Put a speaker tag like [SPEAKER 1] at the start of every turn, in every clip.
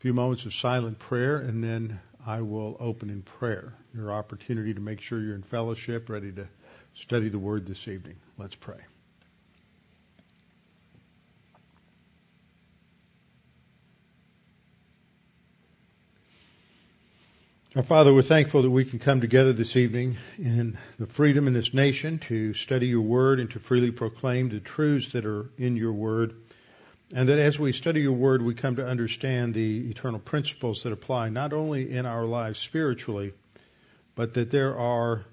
[SPEAKER 1] few moments of silent prayer and then I will open in prayer. Your opportunity to make sure you're in fellowship, ready to study the word this evening. Let's pray. Our Father, we're thankful that we can come together this evening in the freedom in this nation to study your word and to freely proclaim the truths that are in your word. And that as we study your word, we come to understand the eternal principles that apply not only in our lives spiritually, but that there are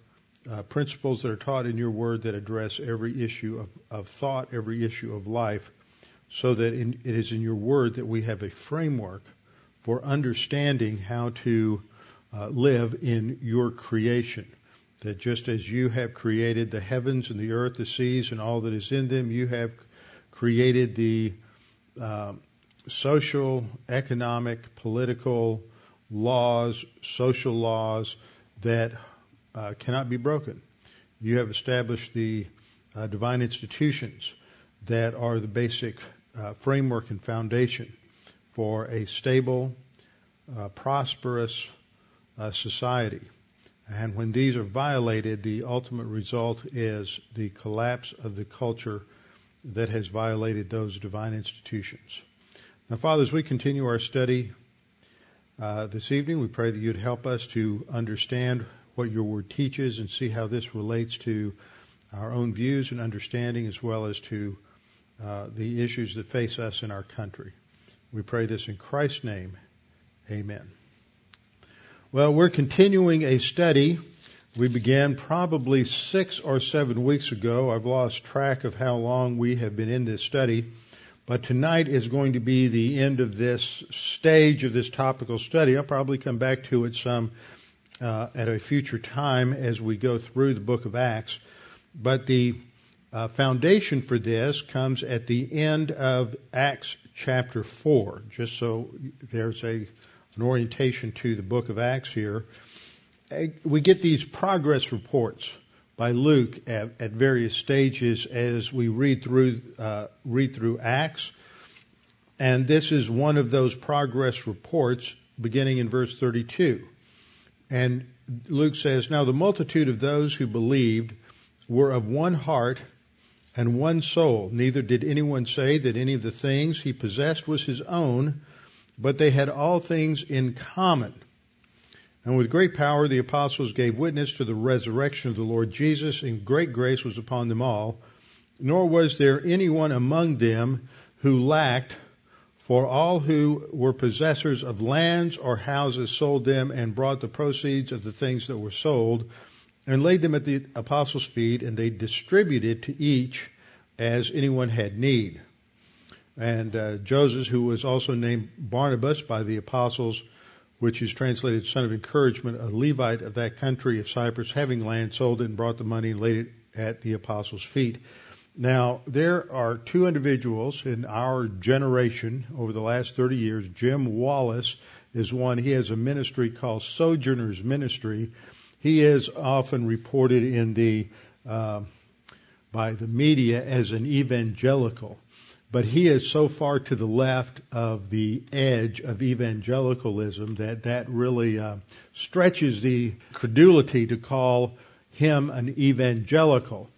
[SPEAKER 1] uh, principles that are taught in your word that address every issue of, of thought, every issue of life, so that in, it is in your word that we have a framework for understanding how to uh, live in your creation. That just as you have created the heavens and the earth, the seas, and all that is in them, you have created the uh, social, economic, political laws, social laws that uh, cannot be broken. You have established the uh, divine institutions that are the basic uh, framework and foundation for a stable, uh, prosperous, uh, society. And when these are violated, the ultimate result is the collapse of the culture that has violated those divine institutions. Now, Father, as we continue our study uh, this evening, we pray that you'd help us to understand what your word teaches and see how this relates to our own views and understanding as well as to uh, the issues that face us in our country. We pray this in Christ's name. Amen. Well, we're continuing a study we began probably six or seven weeks ago. I've lost track of how long we have been in this study, but tonight is going to be the end of this stage of this topical study. I'll probably come back to it some uh, at a future time as we go through the book of Acts. But the uh, foundation for this comes at the end of Acts chapter 4, just so there's a an orientation to the book of Acts here. We get these progress reports by Luke at, at various stages as we read through uh, read through Acts, and this is one of those progress reports beginning in verse 32. And Luke says, "Now the multitude of those who believed were of one heart and one soul. Neither did anyone say that any of the things he possessed was his own." but they had all things in common. And with great power the apostles gave witness to the resurrection of the Lord Jesus, and great grace was upon them all. Nor was there anyone among them who lacked, for all who were possessors of lands or houses sold them and brought the proceeds of the things that were sold and laid them at the apostles' feet, and they distributed to each as anyone had need. And uh, Joseph, who was also named Barnabas by the apostles, which is translated son of encouragement, a Levite of that country of Cyprus, having land, sold it and brought the money and laid it at the apostles' feet. Now, there are two individuals in our generation over the last 30 years. Jim Wallis is one. He has a ministry called Sojourners Ministry. He is often reported in the, uh, by the media as an evangelical but he is so far to the left of the edge of evangelicalism that that really uh, stretches the credulity to call him an evangelical.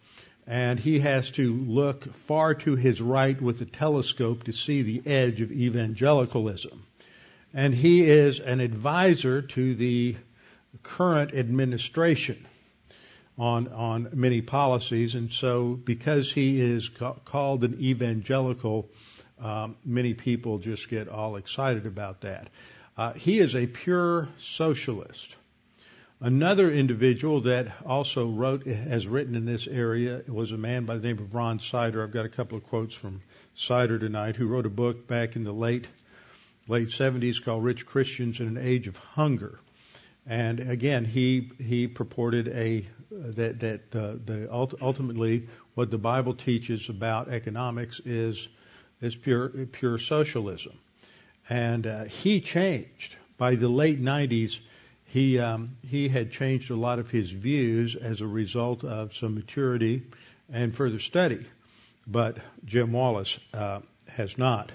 [SPEAKER 1] And he has to look far to his right with a telescope to see the edge of evangelicalism. And he is an advisor to the current administration on on many policies, and so because he is ca- called an evangelical, um, many people just get all excited about that. Uh, he is a pure socialist. Another individual that also wrote, has written in this area, was a man by the name of Ron Sider. I've got a couple of quotes from Sider tonight, who wrote a book back in the late late 70s called Rich Christians in an Age of Hunger. And again, he he purported a that that uh, the ultimately what the Bible teaches about economics is is pure pure socialism, and uh, he changed by the late 90s. He um, he had changed a lot of his views as a result of some maturity and further study, but Jim Wallis uh, has not.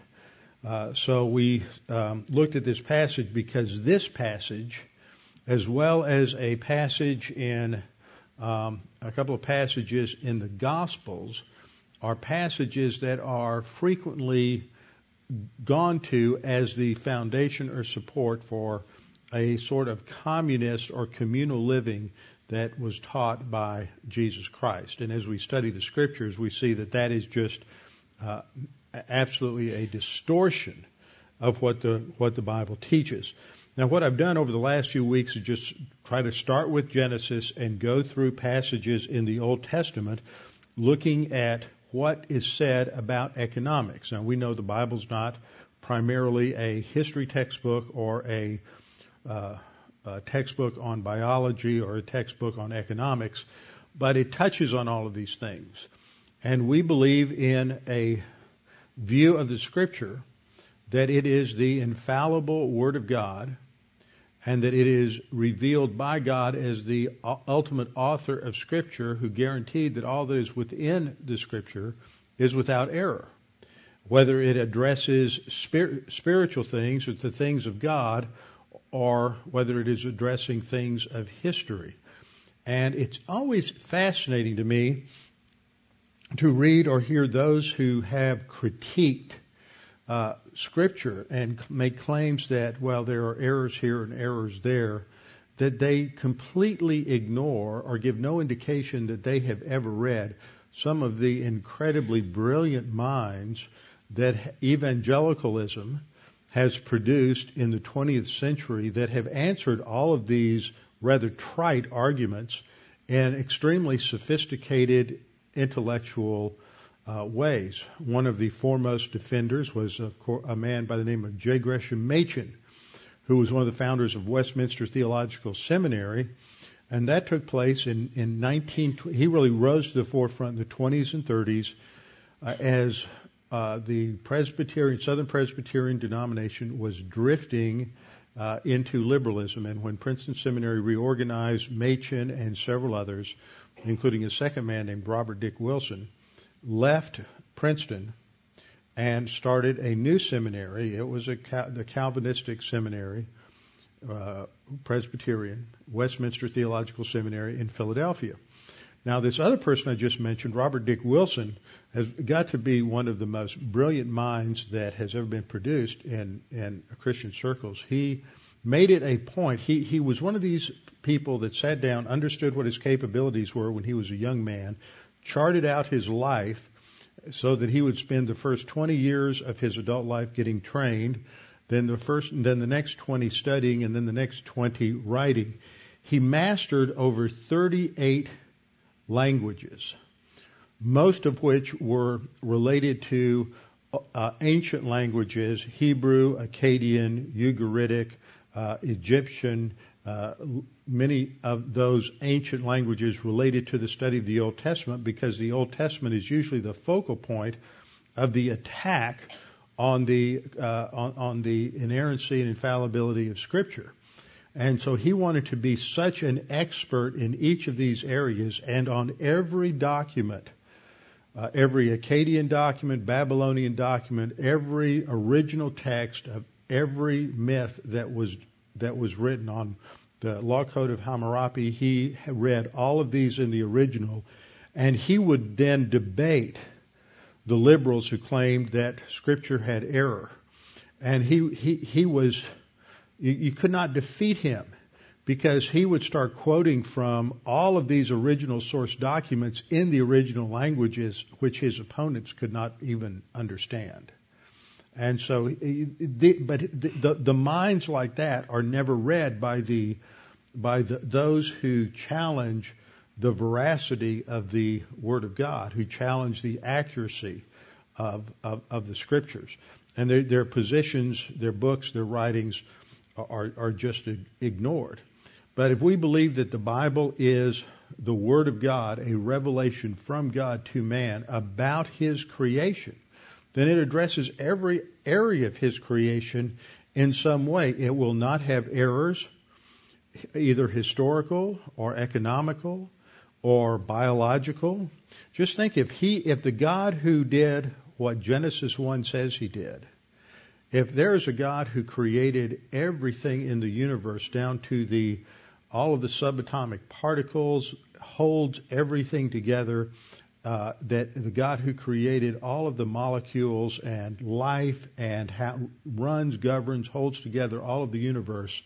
[SPEAKER 1] Uh, so we um, looked at this passage because this passage, as well as a passage in um, a couple of passages in the Gospels, are passages that are frequently gone to as the foundation or support for a sort of communist or communal living that was taught by Jesus Christ. And as we study the scriptures, we see that that is just uh, absolutely a distortion of what the what the Bible teaches. Now, what I've done over the last few weeks is just try to start with Genesis and go through passages in the Old Testament, looking at what is said about economics. Now, we know the Bible's not primarily a history textbook or a, uh, a textbook on biology or a textbook on economics, but it touches on all of these things. And we believe in a view of the scripture that it is the infallible word of God and that it is revealed by God as the uh, ultimate author of scripture who guaranteed that all that is within the scripture is without error. Whether it addresses spir- spiritual things or the things of God or whether it is addressing things of history. And it's always fascinating to me to read or hear those who have critiqued uh, Scripture and make claims that, well, there are errors here and errors there, that they completely ignore or give no indication that they have ever read some of the incredibly brilliant minds that evangelicalism has produced in the 20th century that have answered all of these rather trite arguments in extremely sophisticated intellectual uh, ways. One of the foremost defenders was of course, a man by the name of J. Gresham Machen, who was one of the founders of Westminster Theological Seminary. And that took place in, in 19, he really rose to the forefront in the 20s and 30s uh, as uh, the Presbyterian, Southern Presbyterian denomination was drifting uh, into liberalism. And when Princeton Seminary reorganized, Machen and several others including a second man named Robert Dick Wilson, left Princeton and started a new seminary. It was a, the Calvinistic seminary, uh, Presbyterian, Westminster Theological Seminary in Philadelphia. Now, this other person I just mentioned, Robert Dick Wilson, has got to be one of the most brilliant minds that has ever been produced in, in Christian circles. He made it a point. He, he was one of these people that sat down, understood what his capabilities were when he was a young man, charted out his life so that he would spend the first 20 years of his adult life getting trained, then the first, then the next 20 studying, and then the next 20 writing. He mastered over 38 languages, most of which were related to uh, ancient languages, Hebrew, Akkadian, Ugaritic, uh, Egyptian, many of those ancient languages related to the study of the Old Testament because the Old Testament is usually the focal point of the attack on the uh, on, on the inerrancy and infallibility of Scripture. And so he wanted to be such an expert in each of these areas and on every document, uh, every Akkadian document, Babylonian document, every original text of every myth that was that was written on the Law Code of Hammurabi. He read all of these in the original, and he would then debate the liberals who claimed that Scripture had error. And he he he was you, you could not defeat him because he would start quoting from all of these original source documents in the original languages which his opponents could not even understand. And so, but the, the minds like that are never read by the by the, those who challenge the veracity of the Word of God, who challenge the accuracy of, of, of the Scriptures. and their, their positions, their books, their writings are, are just ignored. But if we believe that the Bible is the Word of God, a revelation from God to man about His creation, then it addresses every area of His creation in some way. It will not have errors, either historical or economical or biological. Just think if he, if the God who did what Genesis 1 says he did, if there is a God who created everything in the universe down to the all of the subatomic particles, holds everything together, uh, that the God who created all of the molecules and life and runs, governs, holds together all of the universe,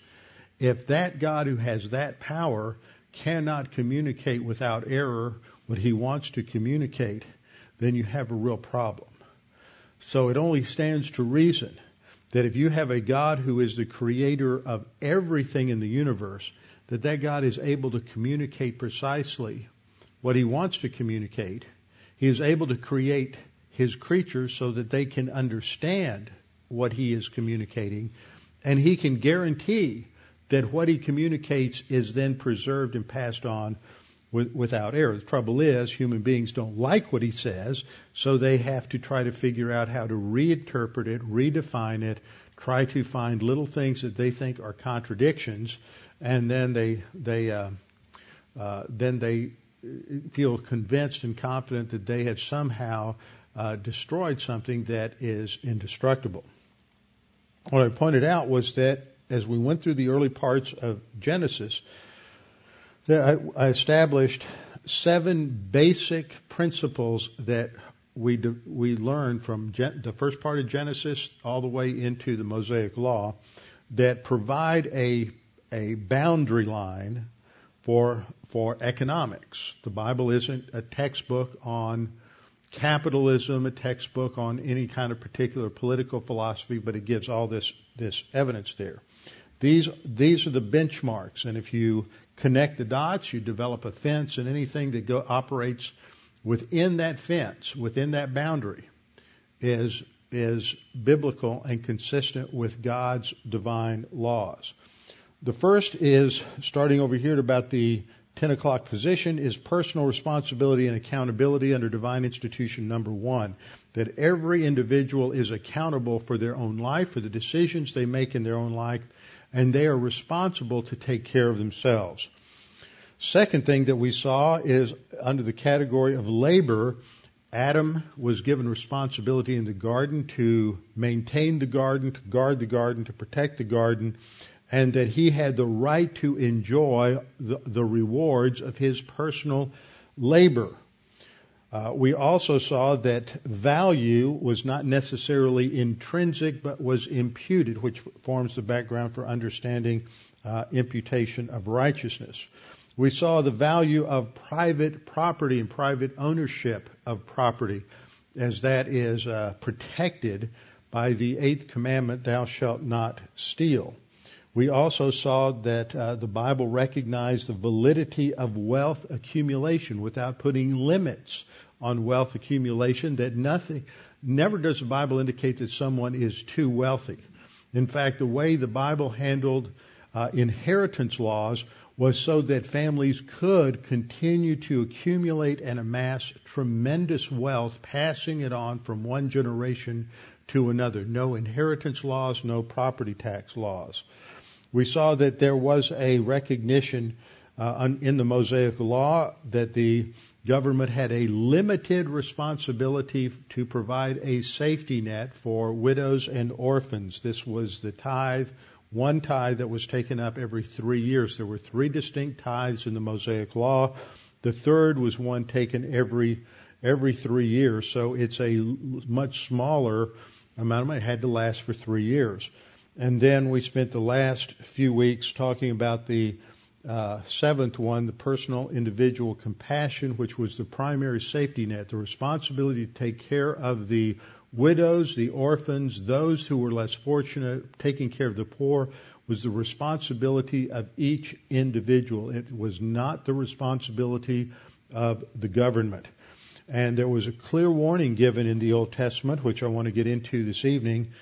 [SPEAKER 1] if that God who has that power cannot communicate without error what he wants to communicate, then you have a real problem. So it only stands to reason that if you have a God who is the creator of everything in the universe, that that God is able to communicate precisely what he wants to communicate. He is able to create his creatures so that they can understand what he is communicating, and he can guarantee that what he communicates is then preserved and passed on with, without error. The trouble is, human beings don't like what he says, so they have to try to figure out how to reinterpret it, redefine it, try to find little things that they think are contradictions, and then they they uh, uh, then they feel convinced and confident that they have somehow uh, destroyed something that is indestructible. What I pointed out was that as we went through the early parts of Genesis, that I, I established seven basic principles that we we learn from Gen, the first part of Genesis all the way into the Mosaic Law that provide a a boundary line for for economics. The Bible isn't a textbook on capitalism, a textbook on any kind of particular political philosophy, but it gives all this this evidence there. These these are the benchmarks, and if you connect the dots, you develop a fence, and anything that go, operates within that fence, within that boundary, is is biblical and consistent with God's divine laws. The first is starting over here at about the 10 o'clock position is personal responsibility and accountability under divine institution number one. That every individual is accountable for their own life, for the decisions they make in their own life, and they are responsible to take care of themselves. Second thing that we saw is under the category of labor, Adam was given responsibility in the garden to maintain the garden, to guard the garden, to protect the garden, and that he had the right to enjoy the, the rewards of his personal labor. Uh, we also saw that value was not necessarily intrinsic but was imputed, which forms the background for understanding uh, imputation of righteousness. We saw the value of private property and private ownership of property, as that is uh, protected by the eighth commandment, thou shalt not steal. We also saw that uh, the Bible recognized the validity of wealth accumulation without putting limits on wealth accumulation, that nothing, never does the Bible indicate that someone is too wealthy. In fact, the way the Bible handled uh, inheritance laws was so that families could continue to accumulate and amass tremendous wealth, passing it on from one generation to another. No inheritance laws, no property tax laws we saw that there was a recognition uh, in the Mosaic Law that the government had a limited responsibility to provide a safety net for widows and orphans. This was the tithe, one tithe that was taken up every three years. There were three distinct tithes in the Mosaic Law. The third was one taken every every three years, so it's a much smaller amount of money. It had to last for three years. And then we spent the last few weeks talking about the uh, seventh one, the personal individual compassion, which was the primary safety net, the responsibility to take care of the widows, the orphans, those who were less fortunate, taking care of the poor was the responsibility of each individual. It was not the responsibility of the government. And there was a clear warning given in the Old Testament, which I want to get into this evening,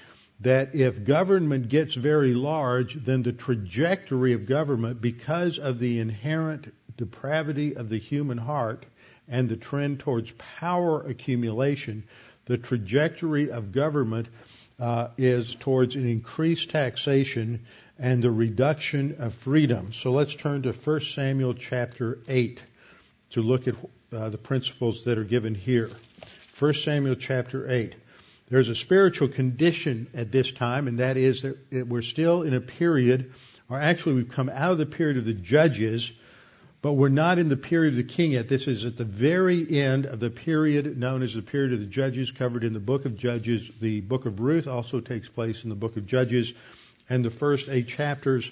[SPEAKER 1] that if government gets very large, then the trajectory of government, because of the inherent depravity of the human heart and the trend towards power accumulation, the trajectory of government uh, is towards an increased taxation and the reduction of freedom. So let's turn to 1 Samuel chapter 8 to look at uh, the principles that are given here. 1 Samuel chapter 8. There's a spiritual condition at this time, and that is that we're still in a period, or actually we've come out of the period of the judges, but we're not in the period of the king yet. This is at the very end of the period known as the period of the judges, covered in the book of Judges. The book of Ruth also takes place in the book of Judges, and the first eight chapters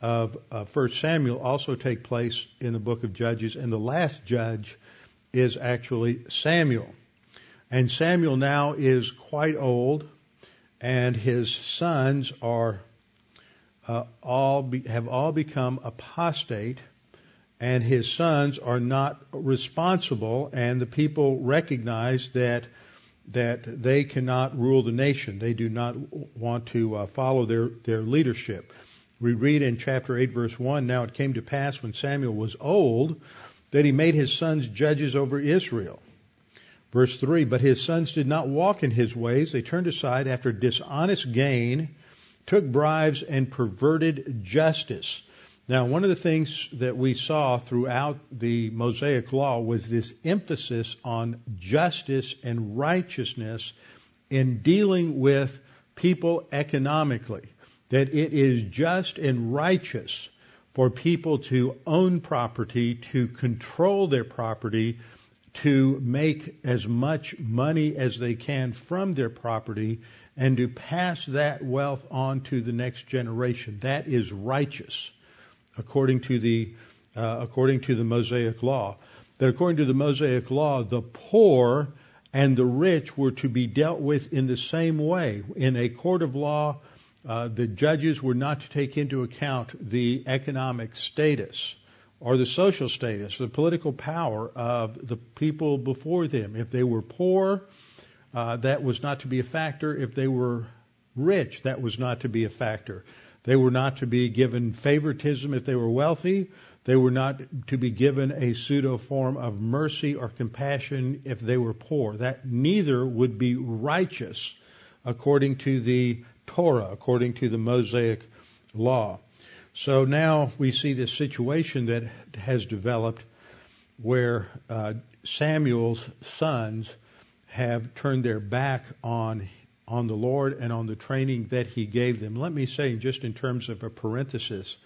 [SPEAKER 1] of uh, 1 Samuel also take place in the book of Judges, and the last judge is actually Samuel. And Samuel now is quite old, and his sons are uh, all be, have all become apostate, and his sons are not responsible, and the people recognize that that they cannot rule the nation. They do not want to uh, follow their their leadership. We read in chapter 8 verse 1, now it came to pass when Samuel was old that he made his sons judges over Israel. Verse 3 But his sons did not walk in his ways. They turned aside after dishonest gain, took bribes, and perverted justice. Now, one of the things that we saw throughout the Mosaic Law was this emphasis on justice and righteousness in dealing with people economically. That it is just and righteous for people to own property, to control their property, to make as much money as they can from their property and to pass that wealth on to the next generation. That is righteous, according to the uh, according to the Mosaic law. That according to the Mosaic law, the poor and the rich were to be dealt with in the same way. In a court of law, uh, the judges were not to take into account the economic status or the social status, the political power of the people before them. If they were poor, uh, that was not to be a factor. If they were rich, that was not to be a factor. They were not to be given favoritism if they were wealthy. They were not to be given a pseudo form of mercy or compassion if they were poor. That neither would be righteous according to the Torah, according to the Mosaic law. So now we see this situation that has developed where uh, Samuel's sons have turned their back on on the Lord and on the training that He gave them. Let me say, just in terms of a parenthesis,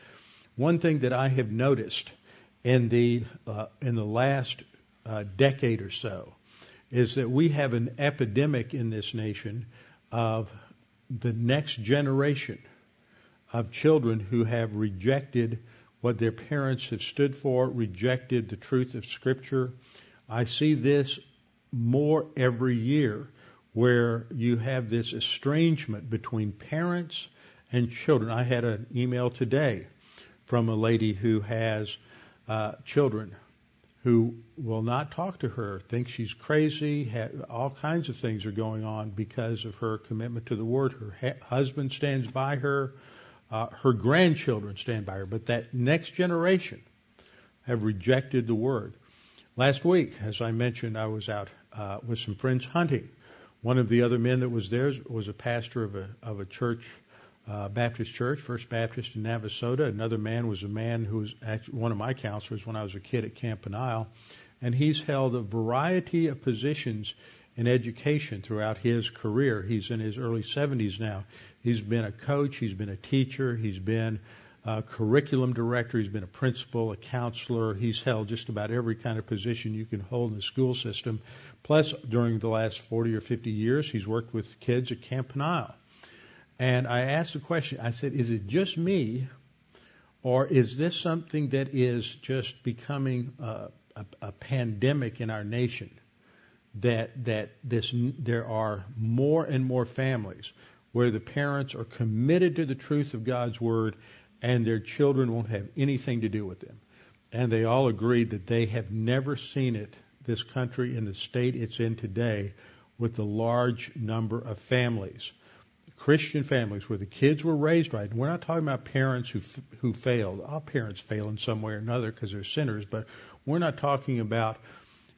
[SPEAKER 1] one thing that I have noticed in the uh, in the last uh, decade or so is that we have an epidemic in this nation of the next generation of children who have rejected what their parents have stood for, rejected the truth of Scripture. I see this more every year where you have this estrangement between parents and children. I had an email today from a lady who has uh, children who will not talk to her, think she's crazy, all kinds of things are going on because of her commitment to the Word. Her ha- husband stands by her. Uh, her grandchildren stand by her, but that next generation have rejected the word. Last week, as I mentioned, I was out uh, with some friends hunting. One of the other men that was there was a pastor of a of a church, uh, Baptist church, First Baptist in Navasota. Another man was a man who was actually one of my counselors when I was a kid at Camp Peniel, and he's held a variety of positions in education throughout his career. He's in his early 70s now. He's been a coach, he's been a teacher, he's been a curriculum director, he's been a principal, a counselor. He's held just about every kind of position you can hold in the school system. Plus, during the last 40 or 50 years, he's worked with kids at Camp Peniel. And I asked the question, I said, is it just me, or is this something that is just becoming a, a, a pandemic in our nation? that that this there are more and more families where the parents are committed to the truth of God's word and their children won't have anything to do with them. And they all agreed that they have never seen it this country in the state it's in today with the large number of families. Christian families where the kids were raised right. And we're not talking about parents who who failed. All parents fail in some way or another because they're sinners, but we're not talking about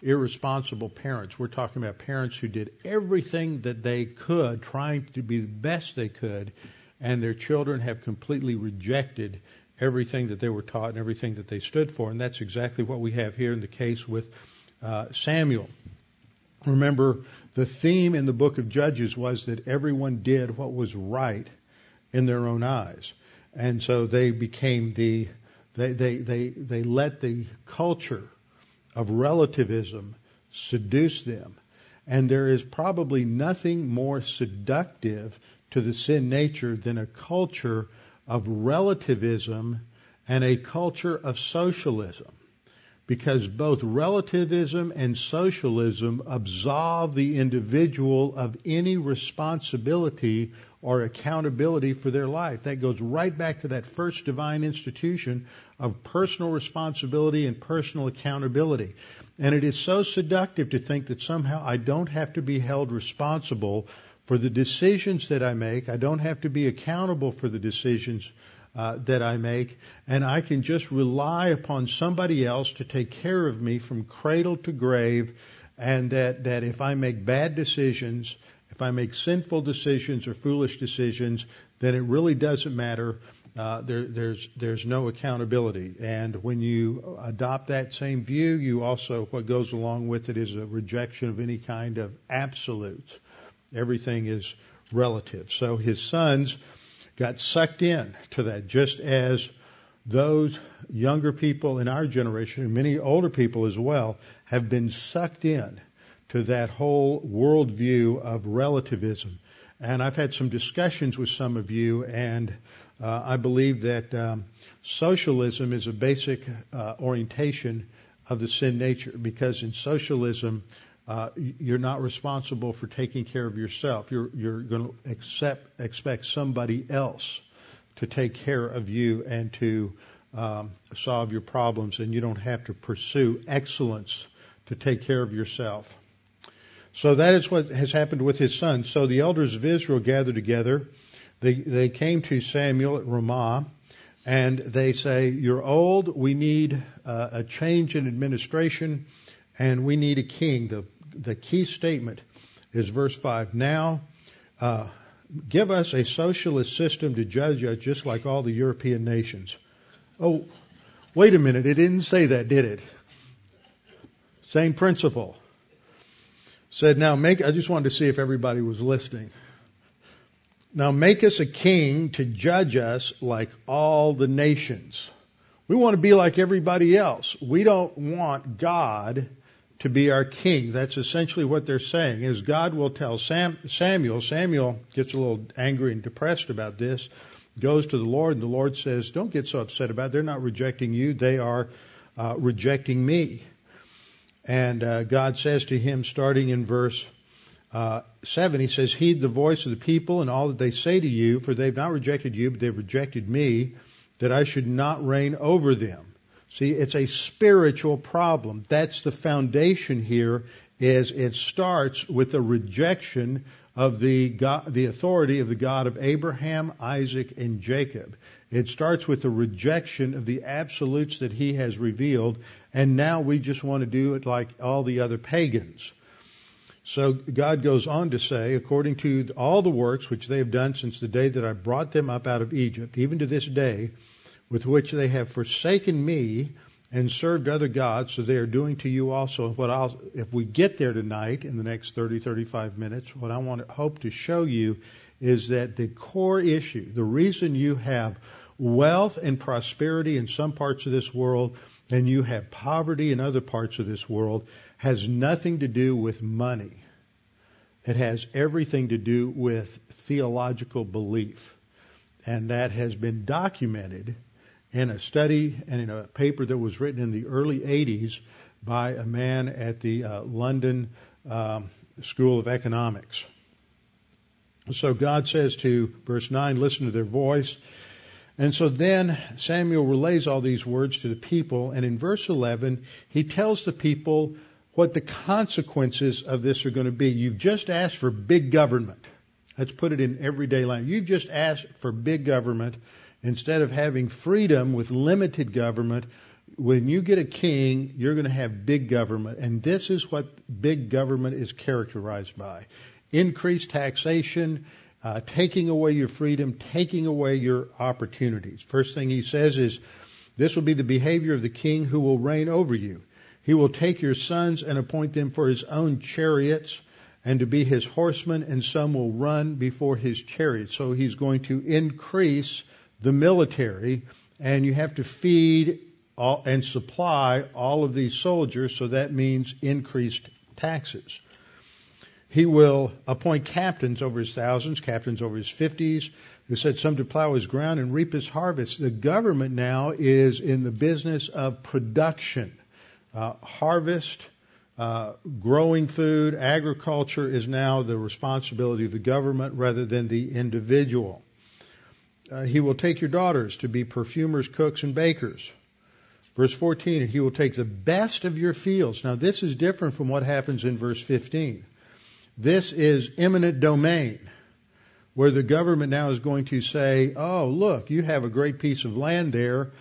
[SPEAKER 1] irresponsible parents. We're talking about parents who did everything that they could, trying to be the best they could, and their children have completely rejected everything that they were taught and everything that they stood for. And that's exactly what we have here in the case with uh, Samuel. Remember, the theme in the book of Judges was that everyone did what was right in their own eyes. And so they became the, they, they, they, they let the culture of relativism seduce them. And there is probably nothing more seductive to the sin nature than a culture of relativism and a culture of socialism. Because both relativism and socialism absolve the individual of any responsibility or accountability for their life. That goes right back to that first divine institution of personal responsibility and personal accountability. And it is so seductive to think that somehow I don't have to be held responsible for the decisions that I make. I don't have to be accountable for the decisions uh, that I make, and I can just rely upon somebody else to take care of me from cradle to grave, and that, that if I make bad decisions, if I make sinful decisions or foolish decisions, then it really doesn't matter. Uh, there, there's there's no accountability, and when you adopt that same view, you also what goes along with it is a rejection of any kind of absolutes. Everything is relative. So his sons got sucked in to that, just as those younger people in our generation, and many older people as well, have been sucked in to that whole worldview of relativism. And I've had some discussions with some of you, and uh, I believe that um, socialism is a basic uh, orientation of the sin nature because in socialism, uh, you're not responsible for taking care of yourself. You're, you're going to accept, expect somebody else to take care of you and to um, solve your problems, and you don't have to pursue excellence to take care of yourself. So that is what has happened with his son. So the elders of Israel gathered together. They, they came to Samuel at Ramah and they say, You're old. We need uh, a change in administration and we need a king. The, the key statement is verse 5. Now, uh, give us a socialist system to judge us just like all the European nations. Oh, wait a minute. It didn't say that, did it? Same principle said, Now make, I just wanted to see if everybody was listening. Now make us a king to judge us like all the nations. We want to be like everybody else. We don't want God to be our king. That's essentially what they're saying is God will tell Sam, Samuel, Samuel gets a little angry and depressed about this, goes to the Lord and the Lord says, don't get so upset about it. They're not rejecting you. They are uh, rejecting me. And uh, God says to him, starting in verse uh, 7, He says, Heed the voice of the people and all that they say to you, for they've not rejected you, but they've rejected me, that I should not reign over them. See, it's a spiritual problem. That's the foundation here, is it starts with a rejection of the, God, the authority of the God of Abraham, Isaac, and Jacob. It starts with the rejection of the absolutes that he has revealed, and now we just want to do it like all the other pagans. So God goes on to say, according to all the works which they have done since the day that I brought them up out of Egypt, even to this day, with which they have forsaken me and served other gods, so they are doing to you also. What I'll, if we get there tonight in the next 30, 35 minutes, what I want to hope to show you is that the core issue, the reason you have wealth and prosperity in some parts of this world and you have poverty in other parts of this world has nothing to do with money. It has everything to do with theological belief. And that has been documented in a study and in a paper that was written in the early 80s by a man at the uh, London um, School of Economics. So God says to verse 9, listen to their voice and so then Samuel relays all these words to the people, and in verse 11, he tells the people what the consequences of this are going to be. You've just asked for big government. Let's put it in everyday language. You've just asked for big government instead of having freedom with limited government. When you get a king, you're going to have big government. And this is what big government is characterized by. Increased taxation, uh, taking away your freedom, taking away your opportunities. First thing he says is, this will be the behavior of the king who will reign over you. He will take your sons and appoint them for his own chariots and to be his horsemen, and some will run before his chariots. So he's going to increase the military, and you have to feed all, and supply all of these soldiers, so that means increased taxes. He will appoint captains over his thousands, captains over his fifties, who said some to plow his ground and reap his harvest. The government now is in the business of production. Uh, harvest, uh, growing food, agriculture is now the responsibility of the government rather than the individual. Uh, he will take your daughters to be perfumers, cooks, and bakers. Verse 14, and he will take the best of your fields. Now, this is different from what happens in verse 15. This is eminent domain, where the government now is going to say, oh, look, you have a great piece of land there.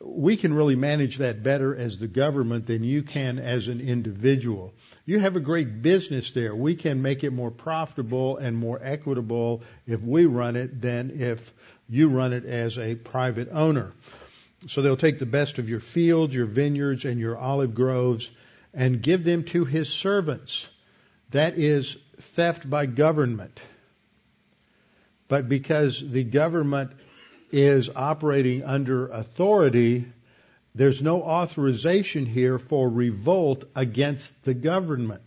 [SPEAKER 1] We can really manage that better as the government than you can as an individual. You have a great business there. We can make it more profitable and more equitable if we run it than if you run it as a private owner. So they'll take the best of your fields, your vineyards, and your olive groves and give them to his servants that is theft by government. But because the government is operating under authority, there's no authorization here for revolt against the government.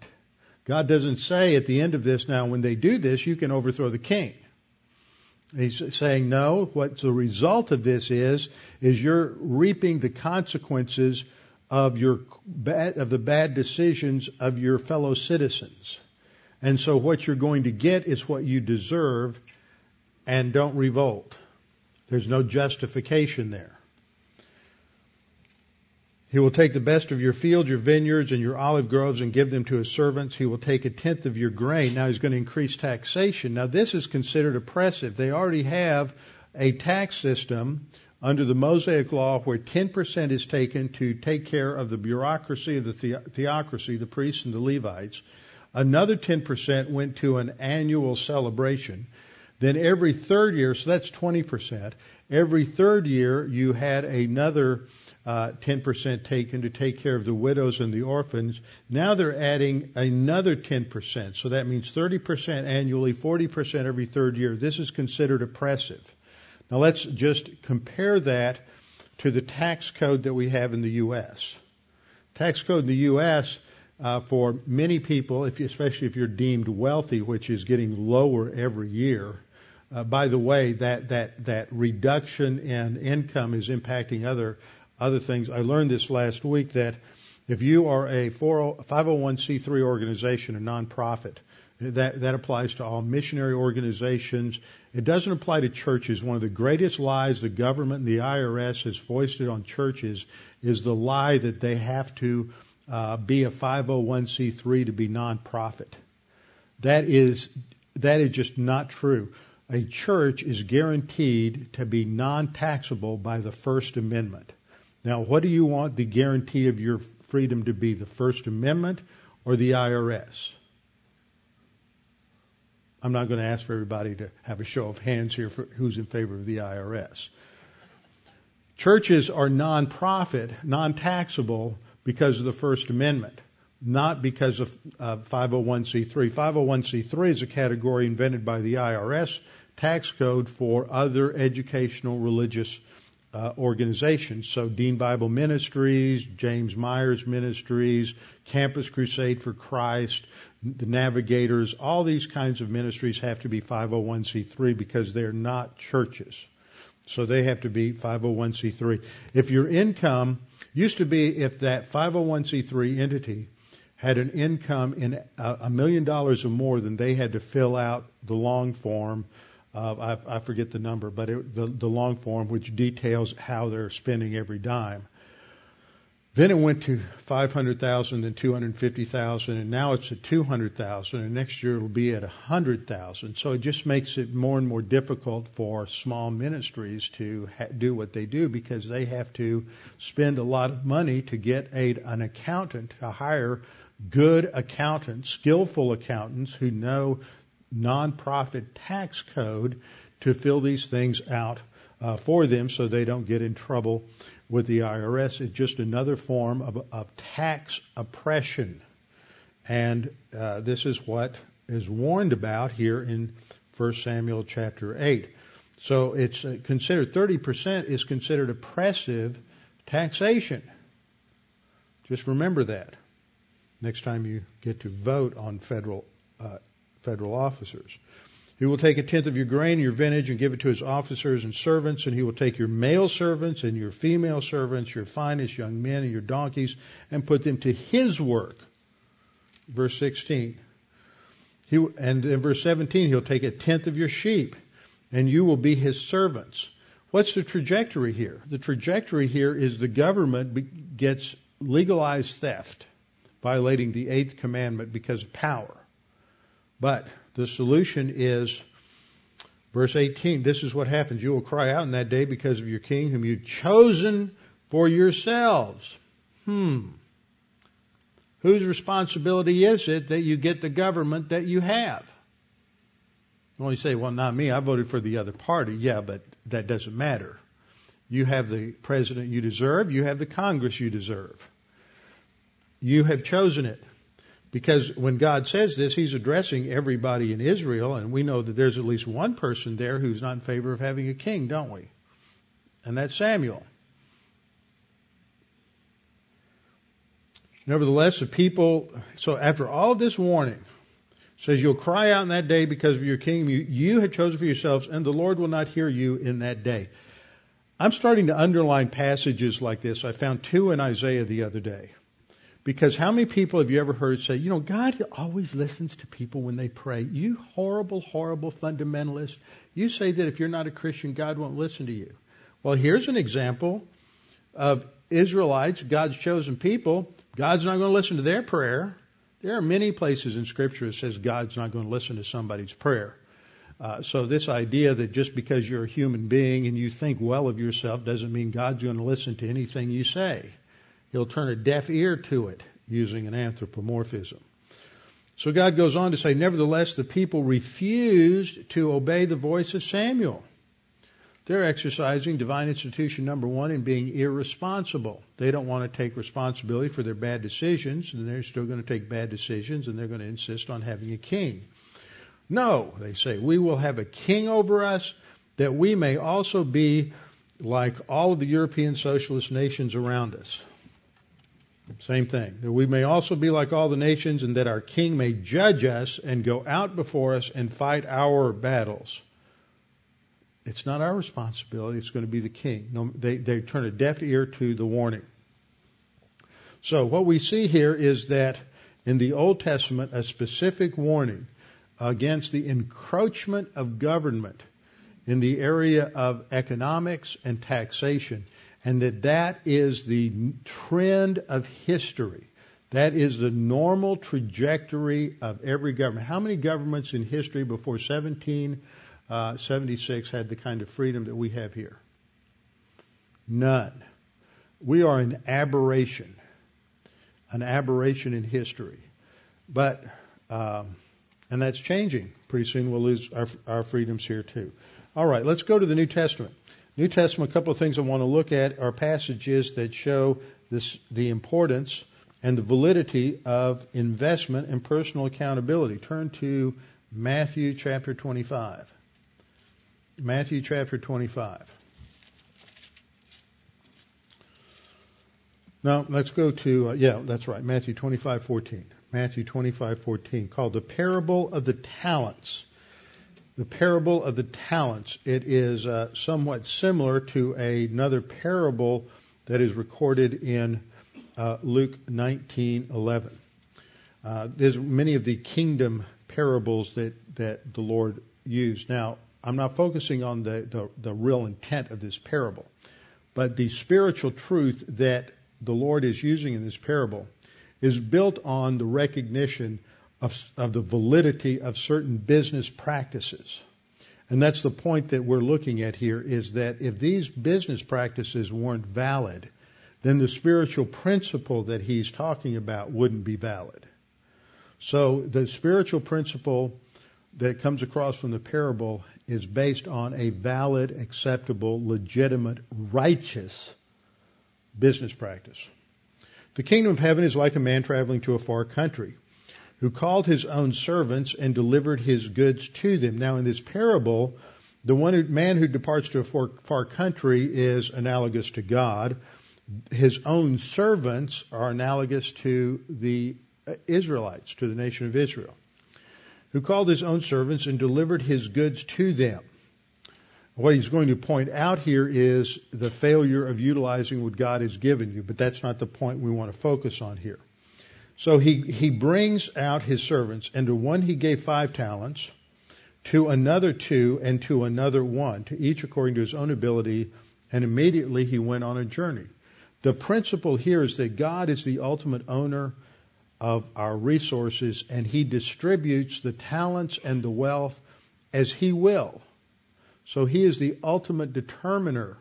[SPEAKER 1] God doesn't say at the end of this, now when they do this, you can overthrow the king. He's saying no, what the result of this is, is you're reaping the consequences of your bad, of the bad decisions of your fellow citizens. And so what you're going to get is what you deserve and don't revolt. There's no justification there. He will take the best of your fields, your vineyards, and your olive groves and give them to his servants. He will take a tenth of your grain. Now he's going to increase taxation. Now this is considered oppressive. They already have a tax system under the Mosaic law where 10% is taken to take care of the bureaucracy of the theocracy, the priests and the Levites. Another 10% went to an annual celebration. Then every third year, so that's 20%, every third year you had another uh, 10% taken to take care of the widows and the orphans. Now they're adding another 10%. So that means 30% annually, 40% every third year. This is considered oppressive. Now let's just compare that to the tax code that we have in the U.S. Tax code in the U.S. Uh, for many people, if you, especially if you're deemed wealthy, which is getting lower every year. Uh, by the way, that that that reduction in income is impacting other other things. I learned this last week that if you are a 501c3 organization, a nonprofit, that, that applies to all missionary organizations. It doesn't apply to churches. One of the greatest lies the government and the IRS has foisted on churches is the lie that they have to uh, be a 501c3 to be nonprofit. That is that is just not true. A church is guaranteed to be non-taxable by the First Amendment. Now, what do you want the guarantee of your freedom to be? The First Amendment or the IRS? I'm not going to ask for everybody to have a show of hands here for who's in favor of the IRS. Churches are non-profit, non-taxable because of the First Amendment, not because of uh, 501c3. 501c3 is a category invented by the IRS tax code for other educational religious uh, organizations. So Dean Bible Ministries, James Myers Ministries, Campus Crusade for Christ, the Navigators, all these kinds of ministries have to be 501c3 because they're not churches. So they have to be 501c3. If your income used to be if that 501c3 entity had an income in a million dollars or more, then they had to fill out the long form uh, I, I, forget the number, but it, the, the long form which details how they're spending every dime. Then it went to 500,000 and 250,000 and now it's at 200,000 and next year it'll be at 100,000. So it just makes it more and more difficult for small ministries to ha- do what they do because they have to spend a lot of money to get a, an accountant to hire good accountants, skillful accountants who know nonprofit tax code to fill these things out uh, for them so they don't get in trouble with the IRS. It's just another form of, of tax oppression. And uh, this is what is warned about here in 1 Samuel chapter 8. So it's uh, considered 30% is considered oppressive taxation. Just remember that next time you get to vote on federal uh, federal officers. He will take a tenth of your grain your vintage and give it to his officers and servants, and he will take your male servants and your female servants, your finest young men and your donkeys, and put them to his work. Verse 16. He, and in verse 17, he'll take a tenth of your sheep, and you will be his servants. What's the trajectory here? The trajectory here is the government gets legalized theft, violating the eighth commandment because of power. But the solution is verse 18. This is what happens. You will cry out in that day because of your king whom you've chosen for yourselves. Hmm. Whose responsibility is it that you get the government that you have? Well, you say, well, not me. I voted for the other party. Yeah, but that doesn't matter. You have the president you deserve. You have the Congress you deserve. You have chosen it. Because when God says this, He's addressing everybody in Israel, and we know that there's at least one person there who's not in favor of having a king, don't we? And that's Samuel. Nevertheless, the people, so after all of this warning, says you'll cry out in that day because of your king you, you have chosen for yourselves, and the Lord will not hear you in that day. I'm starting to underline passages like this. I found two in Isaiah the other day. Because how many people have you ever heard say, you know, God always listens to people when they pray. You horrible, horrible fundamentalist. You say that if you're not a Christian, God won't listen to you. Well, here's an example of Israelites, God's chosen people. God's not going to listen to their prayer. There are many places in Scripture that says God's not going to listen to somebody's prayer. Uh, so this idea that just because you're a human being and you think well of yourself doesn't mean God's going to listen to anything you say. He'll turn a deaf ear to it using an anthropomorphism. So God goes on to say, Nevertheless, the people refused to obey the voice of Samuel. They're exercising divine institution number one in being irresponsible. They don't want to take responsibility for their bad decisions, and they're still going to take bad decisions, and they're going to insist on having a king. No, they say, we will have a king over us that we may also be like all of the European socialist nations around us. Same thing. That we may also be like all the nations and that our king may judge us and go out before us and fight our battles. It's not our responsibility. It's going to be the king. No, they, they turn a deaf ear to the warning. So what we see here is that in the Old Testament, a specific warning against the encroachment of government in the area of economics and taxation and that that is the trend of history. That is the normal trajectory of every government. How many governments in history before 1776 had the kind of freedom that we have here? None. We are an aberration, an aberration in history. But, um, and that's changing. Pretty soon we'll lose our, our freedoms here too. All right, let's go to the New Testament. New Testament, a couple of things I want to look at are passages that show this, the importance and the validity of investment and personal accountability. Turn to Matthew chapter 25. Matthew chapter 25. Now, let's go to, uh, yeah, that's right, Matthew 25:14. Matthew 25:14 called the parable of the talents the parable of the talents. It is uh, somewhat similar to another parable that is recorded in uh, Luke 19:11. Uh, there's many of the kingdom parables that that the Lord used. Now, I'm not focusing on the, the, the real intent of this parable, but the spiritual truth that the Lord is using in this parable is built on the recognition of, of the validity of certain business practices. And that's the point that we're looking at here is that if these business practices weren't valid, then the spiritual principle that he's talking about wouldn't be valid. So the spiritual principle that comes across from the parable is based on a valid, acceptable, legitimate, righteous business practice. The kingdom of heaven is like a man traveling to a far country who called his own servants and delivered his goods to them. Now in this parable, the one who, man who departs to a far, far country is analogous to God. His own servants are analogous to the uh, Israelites, to the nation of Israel, who called his own servants and delivered his goods to them. What he's going to point out here is the failure of utilizing what God has given you, but that's not the point we want to focus on here. So he, he brings out his servants, and to one he gave five talents, to another two, and to another one, to each according to his own ability, and immediately he went on a journey. The principle here is that God is the ultimate owner of our resources, and he distributes the talents and the wealth as he will. So he is the ultimate determiner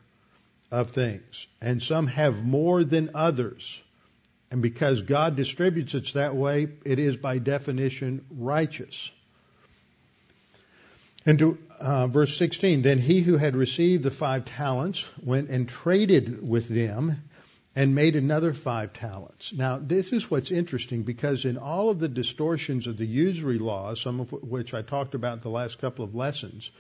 [SPEAKER 1] of things. And some have more than others. And because God distributes it that way, it is by definition righteous. And to uh, verse 16, then he who had received the five talents went and traded with them and made another five talents. Now, this is what's interesting because in all of the distortions of the usury laws, some of which I talked about in the last couple of lessons,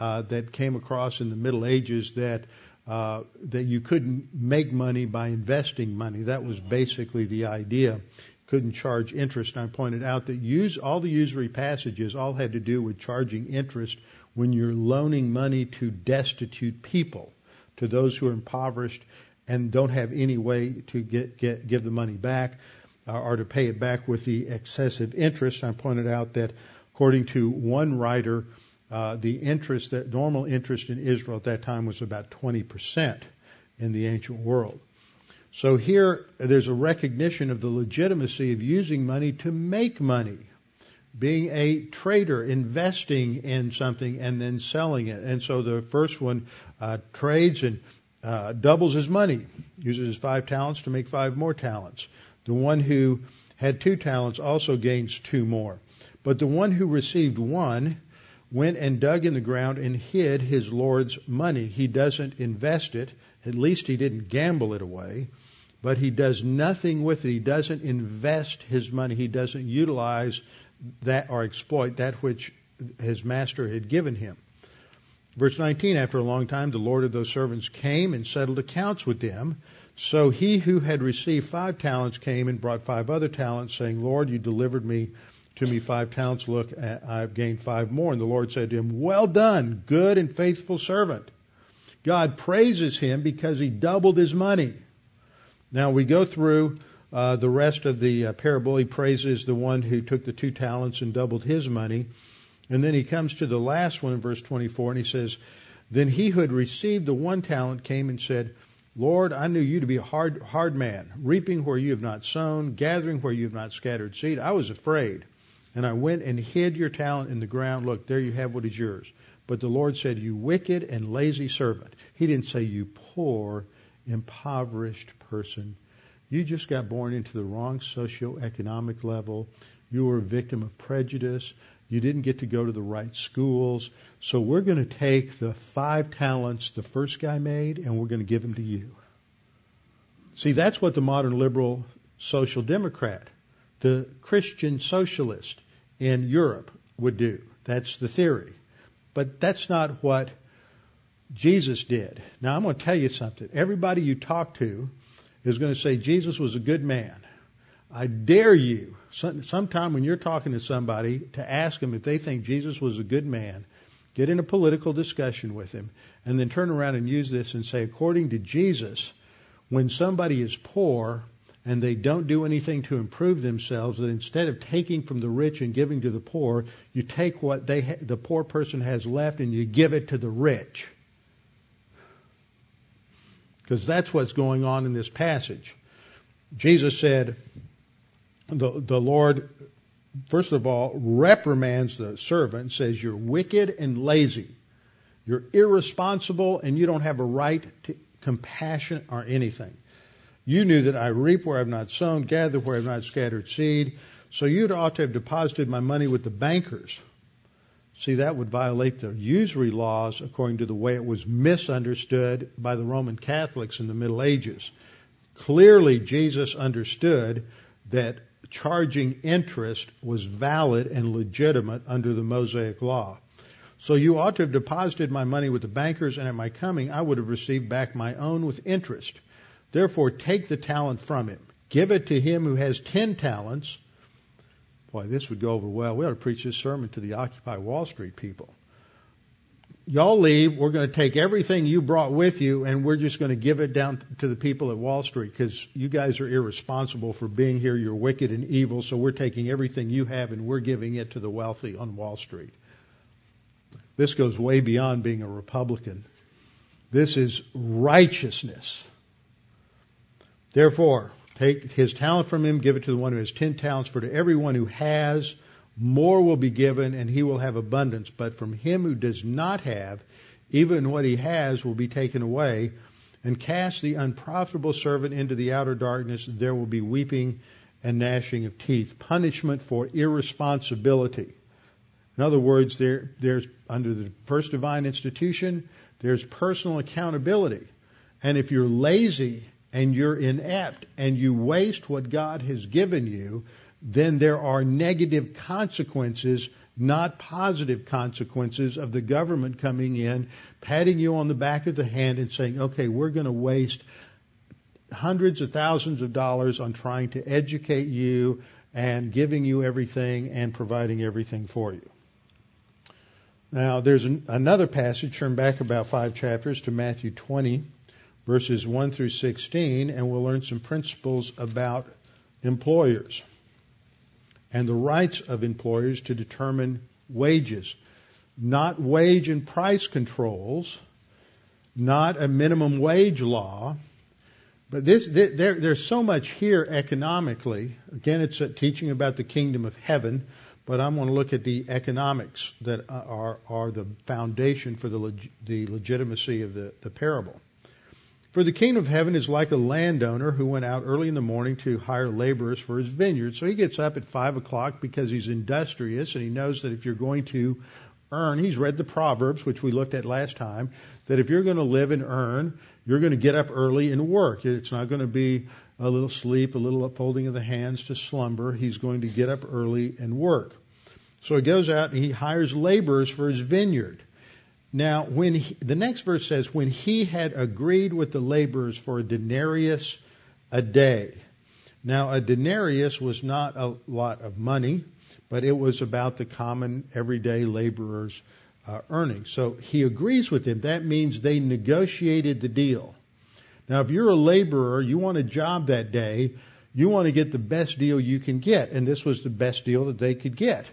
[SPEAKER 1] uh, that came across in the Middle Ages that uh, that you couldn't make money by investing money. That was basically the idea. Couldn't charge interest. And I pointed out that use all the usury passages all had to do with charging interest when you're loaning money to destitute people, to those who are impoverished and don't have any way to get, get give the money back uh, or to pay it back with the excessive interest. I pointed out that according to one writer, uh, the interest that normal interest in Israel at that time was about 20% in the ancient world. So here there's a recognition of the legitimacy of using money to make money, being a trader, investing in something and then selling it. And so the first one uh, trades and uh, doubles his money, uses his five talents to make five more talents. The one who had two talents also gains two more. But the one who received one went and dug in the ground and hid his Lord's money. He doesn't invest it. At least he didn't gamble it away. But he does nothing with it. He doesn't invest his money. He doesn't utilize that or exploit that which his master had given him. Verse 19, after a long time, the Lord of those servants came and settled accounts with them. So he who had received five talents came and brought five other talents, saying, Lord, you delivered me to me five talents. Look, I've gained five more. And the Lord said to him, Well done, good and faithful servant. God praises him because he doubled his money. Now we go through uh, the rest of the uh, parable. He praises the one who took the two talents and doubled his money. And then he comes to the last one verse 24 and he says, Then he who had received the one talent came and said, Lord, I knew you to be a hard, hard man, reaping where you have not sown, gathering where you have not scattered seed. I was afraid and I went and hid your talent in the ground. Look, there you have what is yours. But the Lord said, You wicked and lazy servant. He didn't say, You poor, impoverished person. You just got born into the wrong socioeconomic level. You were a victim of prejudice. You didn't get to go to the right schools. So we're going to take the five talents the first guy made and we're going to give them to you. See, that's what the modern liberal social democrat the Christian socialist in Europe would do. That's the theory. But that's not what Jesus did. Now I'm going to tell you something. Everybody you talk to is going to say Jesus was a good man. I dare you, sometime when you're talking to somebody, to ask them if they think Jesus was a good man. Get in a political discussion with him, and then turn around and use this and say, according to Jesus, when somebody is poor, and they don't do anything to improve themselves, that instead of taking from the rich and giving to the poor, you take what they ha- the poor person has left and you give it to the rich. Because that's what's going on in this passage. Jesus said, the, the Lord, first of all, reprimands the servant, says, You're wicked and lazy. You're irresponsible and you don't have a right to compassion or anything. You knew that I reap where I've not sown, gather where I've not scattered seed. So you'd ought to have deposited my money with the bankers. See, that would violate the usury laws according to the way it was misunderstood by the Roman Catholics in the Middle Ages. Clearly, Jesus understood that charging interest was valid and legitimate under the Mosaic law. So you ought to have deposited my money with the bankers, and at my coming I would have received back my own with interest. Therefore, take the talent from him. Give it to him who has ten talents. Boy, this would go over well. We ought to preach this sermon to the Occupy Wall Street people. Y'all leave. We're going to take everything you brought with you and we're just going to give it down to the people at Wall Street because you guys are irresponsible for being here. You're wicked and evil. So we're taking everything you have and we're giving it to the wealthy on Wall Street. This goes way beyond being a Republican. This is righteousness. Therefore, take his talent from him, give it to the one who has ten talents, for to everyone who has, more will be given, and he will have abundance. But from him who does not have, even what he has will be taken away. And cast the unprofitable servant into the outer darkness, there will be weeping and gnashing of teeth. Punishment for irresponsibility. In other words, there, there's under the first divine institution, there's personal accountability. And if you're lazy and you're inept and you waste what God has given you, then there are negative consequences, not positive consequences of the government coming in, patting you on the back of the hand and saying, okay, we're going to waste hundreds of thousands of dollars on trying to educate you and giving you everything and providing everything for you. Now, there's an, another passage, turn back about five chapters to Matthew 20 verses 1 through 16, and we'll learn some principles about employers and the rights of employers to determine wages. Not wage and price controls, not a minimum wage law, but this, there, there's so much here economically. Again, it's teaching about the kingdom of heaven, but I'm going to look at the economics that are, are the foundation for the, leg, the legitimacy of the, the parable. For the kingdom of heaven is like a landowner who went out early in the morning to hire laborers for his vineyard. So he gets up at five o'clock because he's industrious and he knows that if you're going to earn, he's read the Proverbs, which we looked at last time, that if you're going to live and earn, you're going to get up early and work. It's not going to be a little sleep, a little folding of the hands to slumber. He's going to get up early and work. So he goes out and he hires laborers for his vineyard. Now, when he, the next verse says, when he had agreed with the laborers for a denarius a day. Now, a denarius was not a lot of money, but it was about the common everyday laborer's uh, earnings. So he agrees with them. That means they negotiated the deal. Now, if you're a laborer, you want a job that day, you want to get the best deal you can get, and this was the best deal that they could get.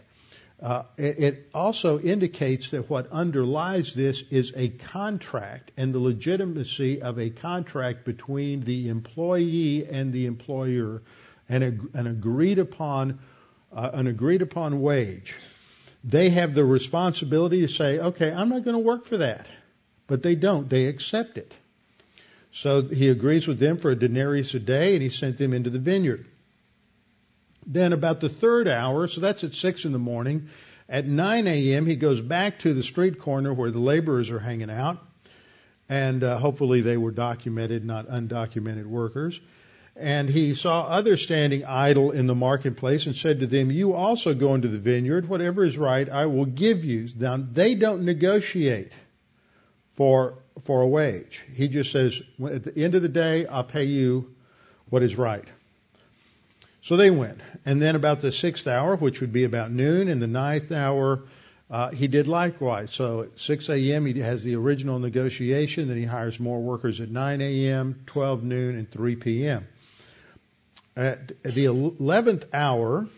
[SPEAKER 1] Uh, it, it also indicates that what underlies this is a contract and the legitimacy of a contract between the employee and the employer, and an agreed upon uh, an agreed upon wage. They have the responsibility to say, "Okay, I'm not going to work for that," but they don't. They accept it. So he agrees with them for a denarius a day, and he sent them into the vineyard. Then about the third hour, so that's at six in the morning, at 9 a.m. he goes back to the street corner where the laborers are hanging out, and uh, hopefully they were documented, not undocumented workers. And he saw others standing idle in the marketplace and said to them, You also go into the vineyard, whatever is right, I will give you. Now, they don't negotiate for, for a wage. He just says, At the end of the day, I'll pay you what is right. So they went. And then about the sixth hour, which would be about noon, and the ninth hour, uh, he did likewise. So at 6 a.m., he has the original negotiation. Then he hires more workers at 9 a.m., 12 noon, and 3 p.m. At the 11th hour,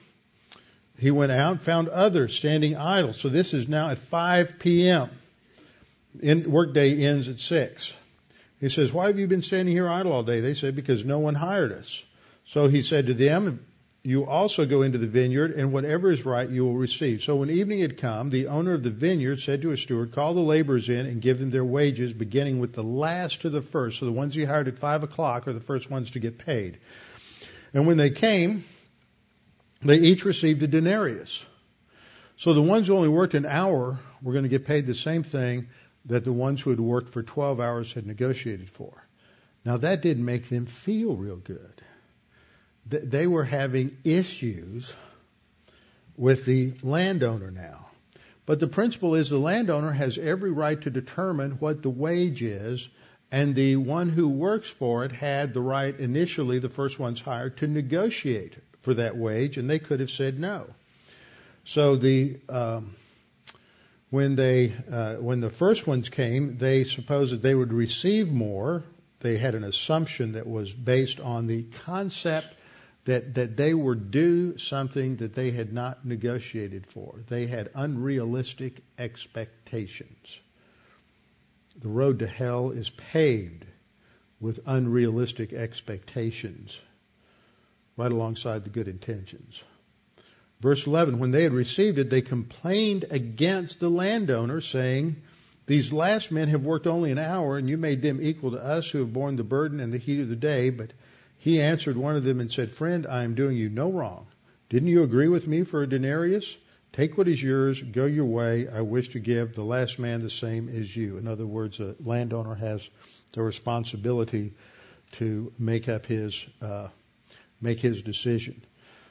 [SPEAKER 1] he went out and found others standing idle. So this is now at 5 p.m. Workday ends at 6. He says, Why have you been standing here idle all day? They said, Because no one hired us. So he said to them, You also go into the vineyard, and whatever is right you will receive. So when evening had come, the owner of the vineyard said to his steward, Call the laborers in and give them their wages, beginning with the last to the first. So the ones you hired at five o'clock are the first ones to get paid. And when they came, they each received a denarius. So the ones who only worked an hour were going to get paid the same thing that the ones who had worked for 12 hours had negotiated for. Now that didn't make them feel real good they were having issues with the landowner now. But the principle is the landowner has every right to determine what the wage is, and the one who works for it had the right initially, the first ones hired, to negotiate for that wage, and they could have said no. So the um, when they uh, when the first ones came, they supposed that they would receive more. They had an assumption that was based on the concept that, that they were due something that they had not negotiated for. They had unrealistic expectations. The road to hell is paved with unrealistic expectations, right alongside the good intentions. Verse 11, when they had received it, they complained against the landowner, saying, These last men have worked only an hour, and you made them equal to us who have borne the burden and the heat of the day, but he answered one of them and said, Friend, I am doing you no wrong. Didn't you agree with me for a denarius? Take what is yours, go your way. I wish to give the last man the same as you. In other words, a landowner has the responsibility to make up his uh, make his decision.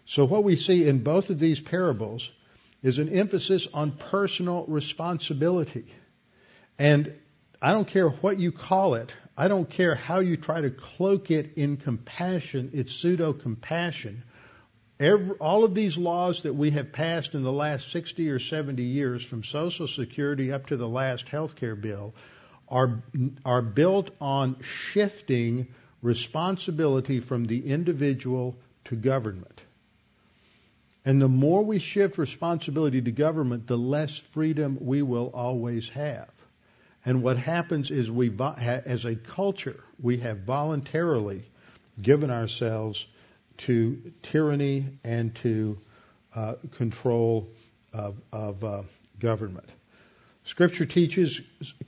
[SPEAKER 1] So what we see in both of these parables is an emphasis on personal responsibility. And I don't care what you call it. I don't care how you try to cloak it in compassion, it's pseudo compassion. all of these laws that we have passed in the last 60 or 70 years, from Social Security up to the last health care bill, are, are built on shifting responsibility from the individual to government. And the more we shift responsibility to government, the less freedom we will always have. And what happens is we, as a culture, we have voluntarily given ourselves to tyranny and to uh, control of, of uh, government. Scripture teaches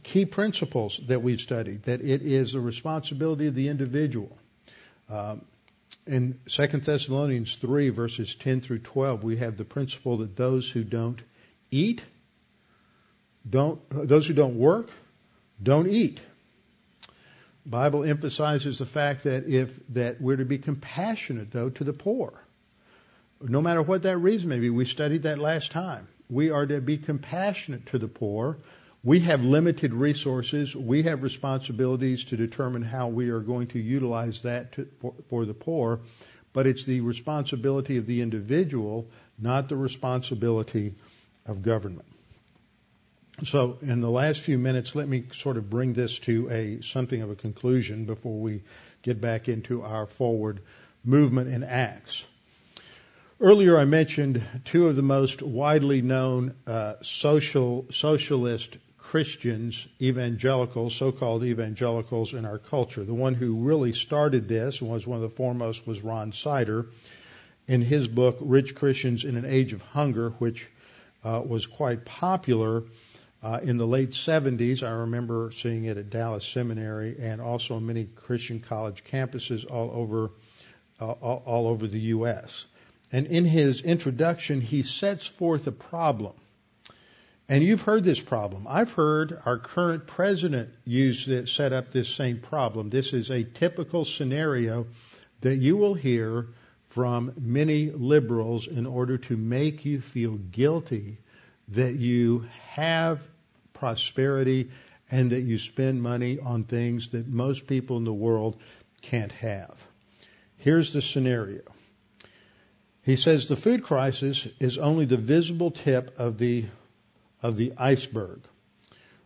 [SPEAKER 1] key principles that we've studied, that it is the responsibility of the individual. Um, in 2 Thessalonians 3, verses 10 through 12, we have the principle that those who don't eat don't, those who don't work, don't eat. Bible emphasizes the fact that if that we're to be compassionate though to the poor. No matter what that reason may be, we studied that last time. We are to be compassionate to the poor. We have limited resources. We have responsibilities to determine how we are going to utilize that to, for, for the poor. But it's the responsibility of the individual, not the responsibility of government. So, in the last few minutes, let me sort of bring this to a something of a conclusion before we get back into our forward movement in Acts. Earlier, I mentioned two of the most widely known uh, social socialist Christians, evangelicals, so-called evangelicals in our culture. The one who really started this and was one of the foremost was Ron Sider in his book "Rich Christians in an Age of Hunger," which uh, was quite popular uh, in the late 70s, I remember seeing it at Dallas Seminary and also many Christian college campuses all over uh, all, all over the U.S. And in his introduction, he sets forth a problem. And you've heard this problem. I've heard our current president use it, set up this same problem. This is a typical scenario that you will hear from many liberals in order to make you feel guilty that you have prosperity and that you spend money on things that most people in the world can't have. Here's the scenario. He says the food crisis is only the visible tip of the of the iceberg.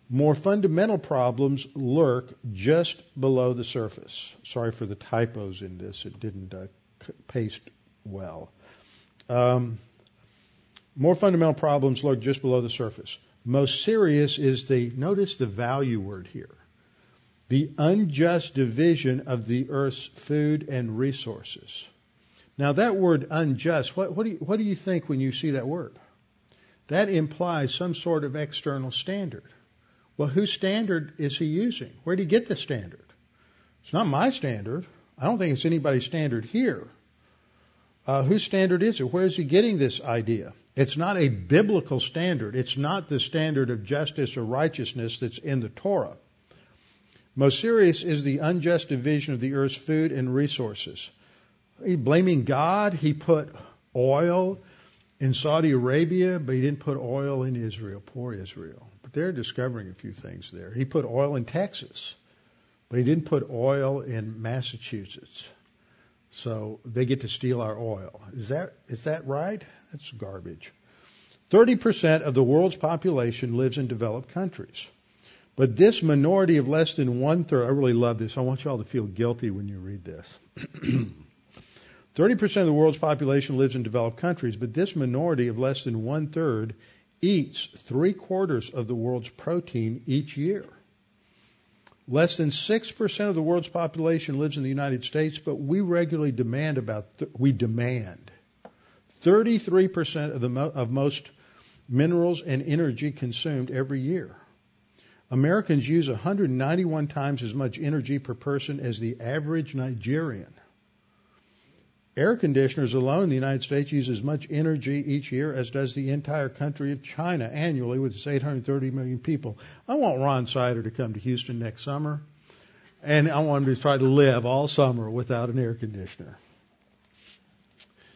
[SPEAKER 1] More fundamental problems lurk just below the surface. Sorry for the typos in this; it didn't uh, paste well. Um, more fundamental problems lurk just below the surface. Most serious is the, notice the value word here, the unjust division of the earth's food and resources. Now, that word unjust, what, what, do you, what do you think when you see that word? That implies some sort of external standard. Well, whose standard is he using? Where did he get the standard? It's not my standard. I don't think it's anybody's standard here. Uh, whose standard is it? Where is he getting this idea? It's not a biblical standard. It's not the standard of justice or righteousness that's in the Torah. Most serious is the unjust division of the earth's food and resources. He blaming God. He put oil in Saudi Arabia, but he didn't put oil in Israel. Poor Israel. But they're discovering a few things there. He put oil in Texas, but he didn't put oil in Massachusetts. So they get to steal our oil. Is that is that right? That's garbage. 30% of the world's population lives in developed countries. But this minority of less than one third, I really love this. I want you all to feel guilty when you read this. 30% of the world's population lives in developed countries, but this minority of less than one third eats three quarters of the world's protein each year. Less than 6% of the world's population lives in the United States, but we regularly demand about, th- we demand 33% of, the mo- of most minerals and energy consumed every year. Americans use 191 times as much energy per person as the average Nigerian. Air conditioners alone in the United States use as much energy each year as does the entire country of China annually with its 830 million people. I want Ron Sider to come to Houston next summer, and I want him to try to live all summer without an air conditioner.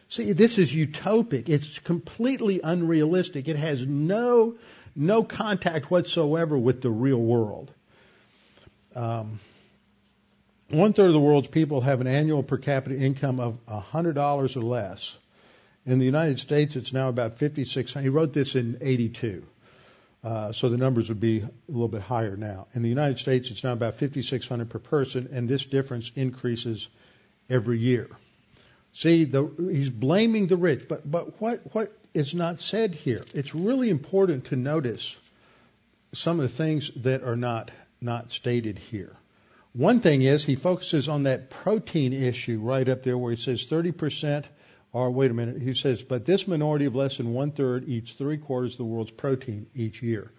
[SPEAKER 1] See, this is utopic. It's completely unrealistic. It has no, no contact whatsoever with the real world. Um, one third of the world's people have an annual per capita income of $100 or less. In the United States, it's now about 5,600. He wrote this in 82. Uh, so the numbers would be a little bit higher now. In the United States, it's now about 5,600 per person, and this difference increases every year. See, the, he's blaming the rich, but but what what is not said here? It's really important to notice some of the things that are not not stated here. One thing is he focuses on that protein issue right up there where he says 30%, or wait a minute, he says, but this minority of less than one third eats three quarters of the world's protein each year.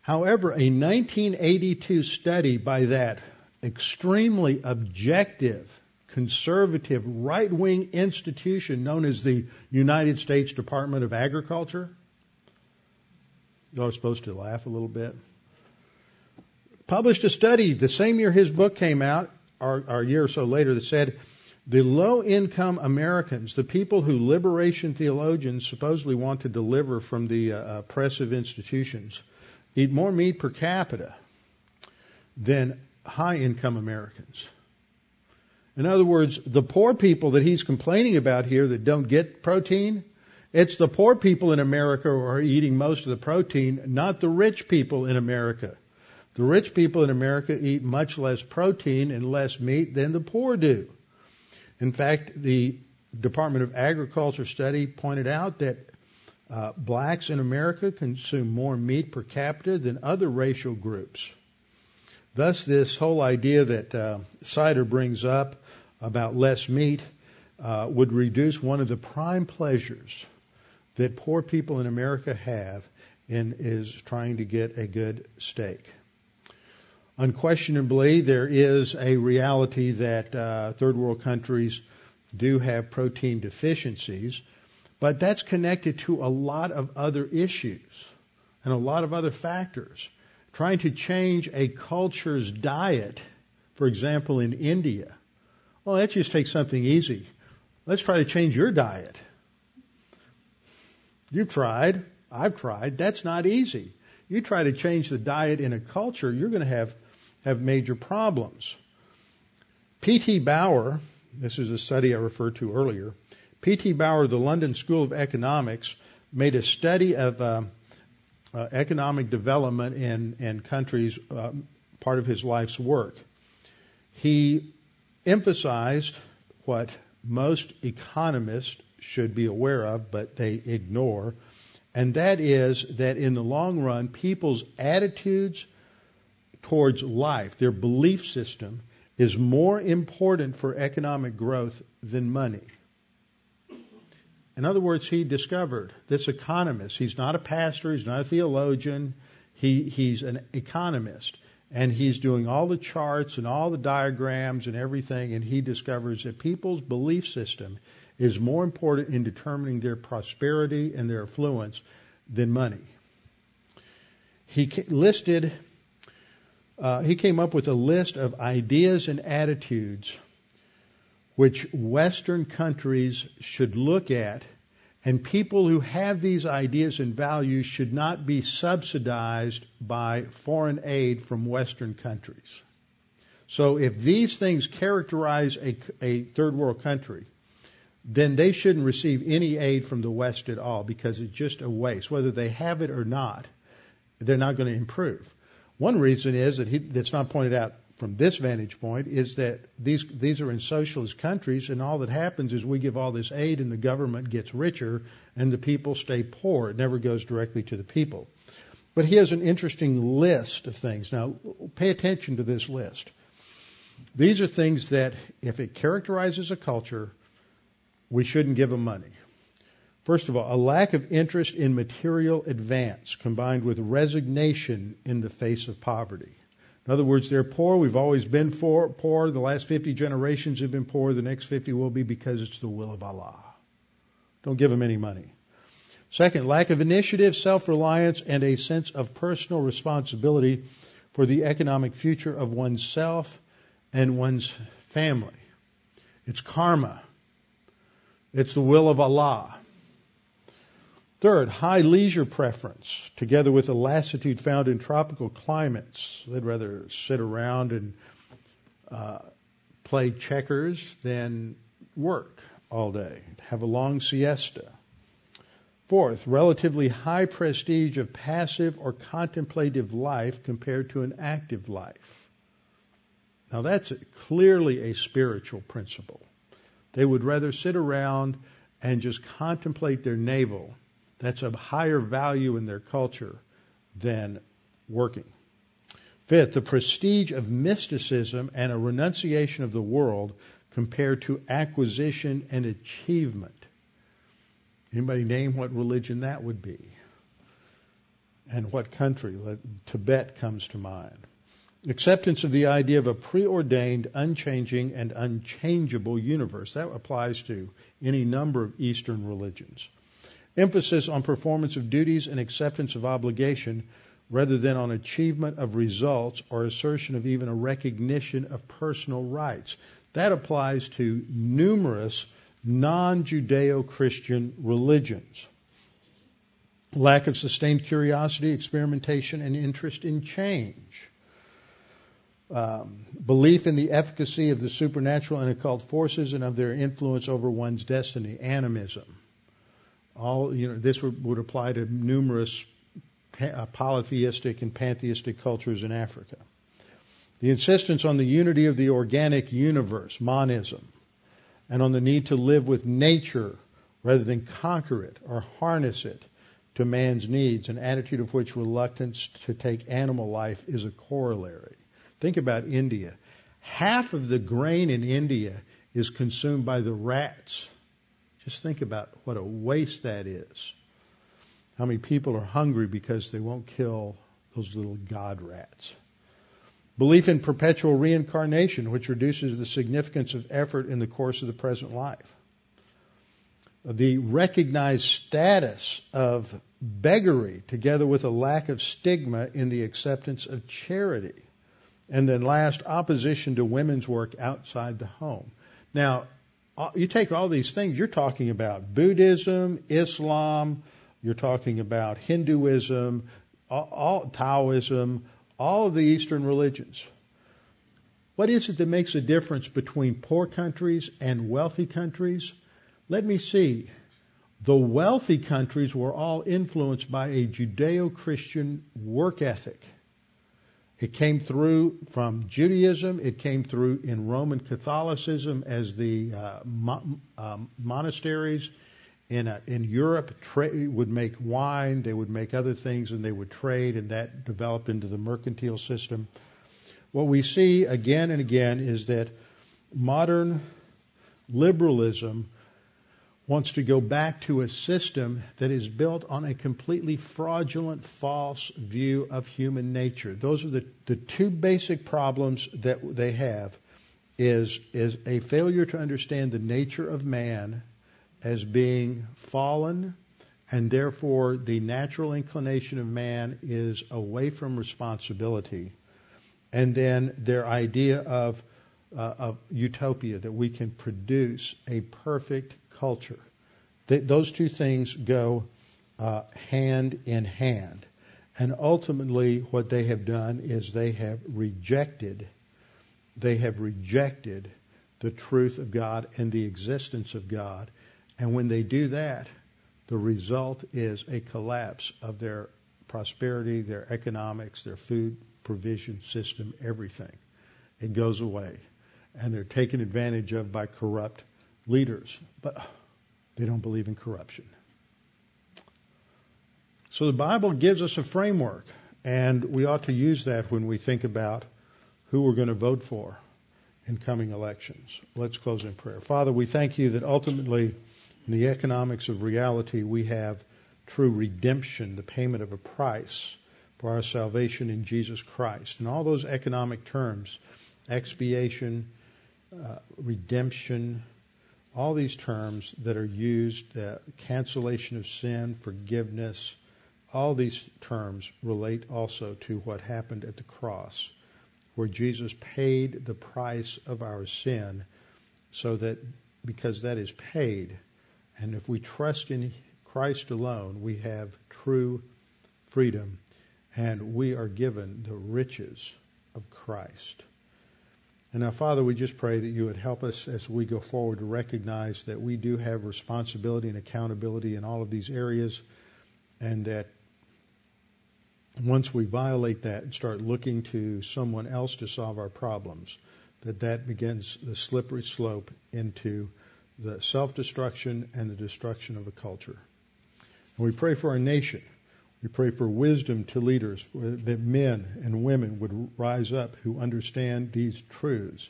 [SPEAKER 1] However, a 1982 study by that extremely objective, conservative, right wing institution known as the United States Department of Agriculture, y'all supposed to laugh a little bit published a study the same year his book came out, or, or a year or so later, that said the low income Americans, the people who liberation theologians supposedly want to deliver from the uh, oppressive institutions, eat more meat per capita than high income Americans. In other words, the poor people that he's complaining about here that don't get protein, it's the poor people in America who are eating most of the protein, not the rich people in America. The rich people in America eat much less protein and less meat than the poor do. In fact, the Department of Agriculture study pointed out that uh, blacks in America consume more meat per capita than other racial groups. Thus, this whole idea that uh, Sider brings up about less meat uh, would reduce one of the prime pleasures that poor people in America have in is trying to get a good steak. Unquestionably, there is a reality that uh, third world countries do have protein deficiencies, but that's connected to a lot of other issues and a lot of other factors. Trying to change a culture's diet, for example, in India, well, let's just take something easy. Let's try to change your diet. You've tried. I've tried. That's not easy. You try to change the diet in a culture, you're going to have have major problems. P.T. Bauer, this is a study I referred to earlier, P.T. Bauer, the London School of Economics, made a study of uh, uh, economic development in, in countries, uh, part of his life's work. He emphasized what most economists should be aware of, but they ignore, and that is that in the long run, people's attitudes towards life, their belief system, is more important for economic growth than money. In other words, he discovered this economist. He's not a pastor. He's not a theologian. He, he's an economist. And he's doing all the charts and all the diagrams and everything. And he discovers that people's belief system is more important in determining their prosperity and their affluence than money. He listed, uh, he came up with a list of ideas and attitudes which Western countries should look at, and people who have these ideas and values should not be subsidized by foreign aid from Western countries. So if these things characterize a, a third world country, then they shouldn't receive any aid from the West at all because it's just a waste. Whether they have it or not, they're not going to improve. One reason is that he, that's not pointed out from this vantage point is that these these are in socialist countries, and all that happens is we give all this aid, and the government gets richer, and the people stay poor. It never goes directly to the people. But he has an interesting list of things. Now, pay attention to this list. These are things that, if it characterizes a culture, we shouldn't give them money. First of all, a lack of interest in material advance combined with resignation in the face of poverty. In other words, they're poor. We've always been poor. The last 50 generations have been poor. The next 50 will be because it's the will of Allah. Don't give them any money. Second, lack of initiative, self-reliance, and a sense of personal responsibility for the economic future of oneself and one's family. It's karma. It's the will of Allah. Third, high leisure preference, together with a lassitude found in tropical climates. They'd rather sit around and uh, play checkers than work all day, have a long siesta. Fourth, relatively high prestige of passive or contemplative life compared to an active life. Now that's clearly a spiritual principle. They would rather sit around and just contemplate their navel that's a higher value in their culture than working. Fifth, the prestige of mysticism and a renunciation of the world compared to acquisition and achievement. Anybody name what religion that would be? And what country? Tibet comes to mind. Acceptance of the idea of a preordained, unchanging, and unchangeable universe. That applies to any number of Eastern religions emphasis on performance of duties and acceptance of obligation rather than on achievement of results or assertion of even a recognition of personal rights. That applies to numerous non Judeo Christian religions. Lack of sustained curiosity, experimentation, and interest in change. Um, belief in the efficacy of the supernatural and occult forces and of their influence over one's destiny. Animism all you know this would, would apply to numerous uh, polytheistic and pantheistic cultures in Africa. The insistence on the unity of the organic universe, monism, and on the need to live with nature rather than conquer it or harness it to man's needs, an attitude of which reluctance to take animal life is a corollary. Think about India. Half of the grain in India is consumed by the rats just think about what a waste that is. How many people are hungry because they won't kill those little god rats. Belief in perpetual reincarnation, which reduces the significance of effort in the course of the present life. The recognized status of beggary, together with a lack of stigma in the acceptance of charity. And then last, opposition to women's work outside the home. Now, you take all these things, you're talking about Buddhism, Islam, you're talking about Hinduism, all, all, Taoism, all of the Eastern religions. What is it that makes a difference between poor countries and wealthy countries? Let me see. The wealthy countries were all influenced by a Judeo Christian work ethic. It came through from Judaism. It came through in Roman Catholicism as the uh, mo- um, monasteries in uh, in Europe tra- would make wine. They would make other things, and they would trade, and that developed into the mercantile system. What we see again and again is that modern liberalism wants to go back to a system that is built on a completely fraudulent, false view of human nature. Those are the, the two basic problems that they have is, is a failure to understand the nature of man as being fallen, and therefore the natural inclination of man is away from responsibility. And then their idea of, uh, of utopia, that we can produce a perfect culture. Th- those two things go uh, hand in hand. And ultimately, what they have done is they have rejected, they have rejected the truth of God and the existence of God. And when they do that, the result is a collapse of their prosperity, their economics, their food provision system, everything. It goes away. And they're taken advantage of by corrupt leaders. But they don't believe in corruption. So the Bible gives us a framework, and we ought to use that when we think about who we're going to vote for in coming elections. Let's close in prayer. Father, we thank you that ultimately in the economics of reality, we have true redemption, the payment of a price for our salvation in Jesus Christ. And all those economic terms, expiation, uh, redemption, all these terms that are used, uh, cancellation of sin, forgiveness, all these terms relate also to what happened at the cross, where Jesus paid the price of our sin so that because that is paid, and if we trust in Christ alone, we have true freedom and we are given the riches of Christ. And now, Father, we just pray that you would help us as we go forward to recognize that we do have responsibility and accountability in all of these areas, and that once we violate that and start looking to someone else to solve our problems, that that begins the slippery slope into the self destruction and the destruction of a culture. And we pray for our nation. We pray for wisdom to leaders, that men and women would rise up who understand these truths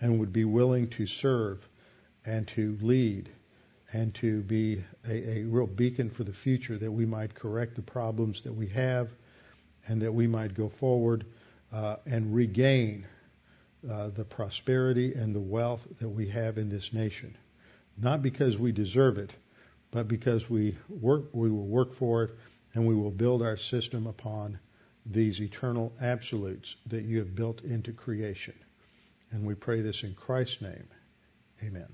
[SPEAKER 1] and would be willing to serve and to lead and to be a, a, real beacon for the future that we might correct the problems that we have and that we might go forward uh, and regain uh, the prosperity and the wealth that we have in this nation. Not because we deserve it, but because we work, we will work for it, and we will build our system upon these eternal absolutes that you have built into creation. And we pray this in Christ's name. Amen.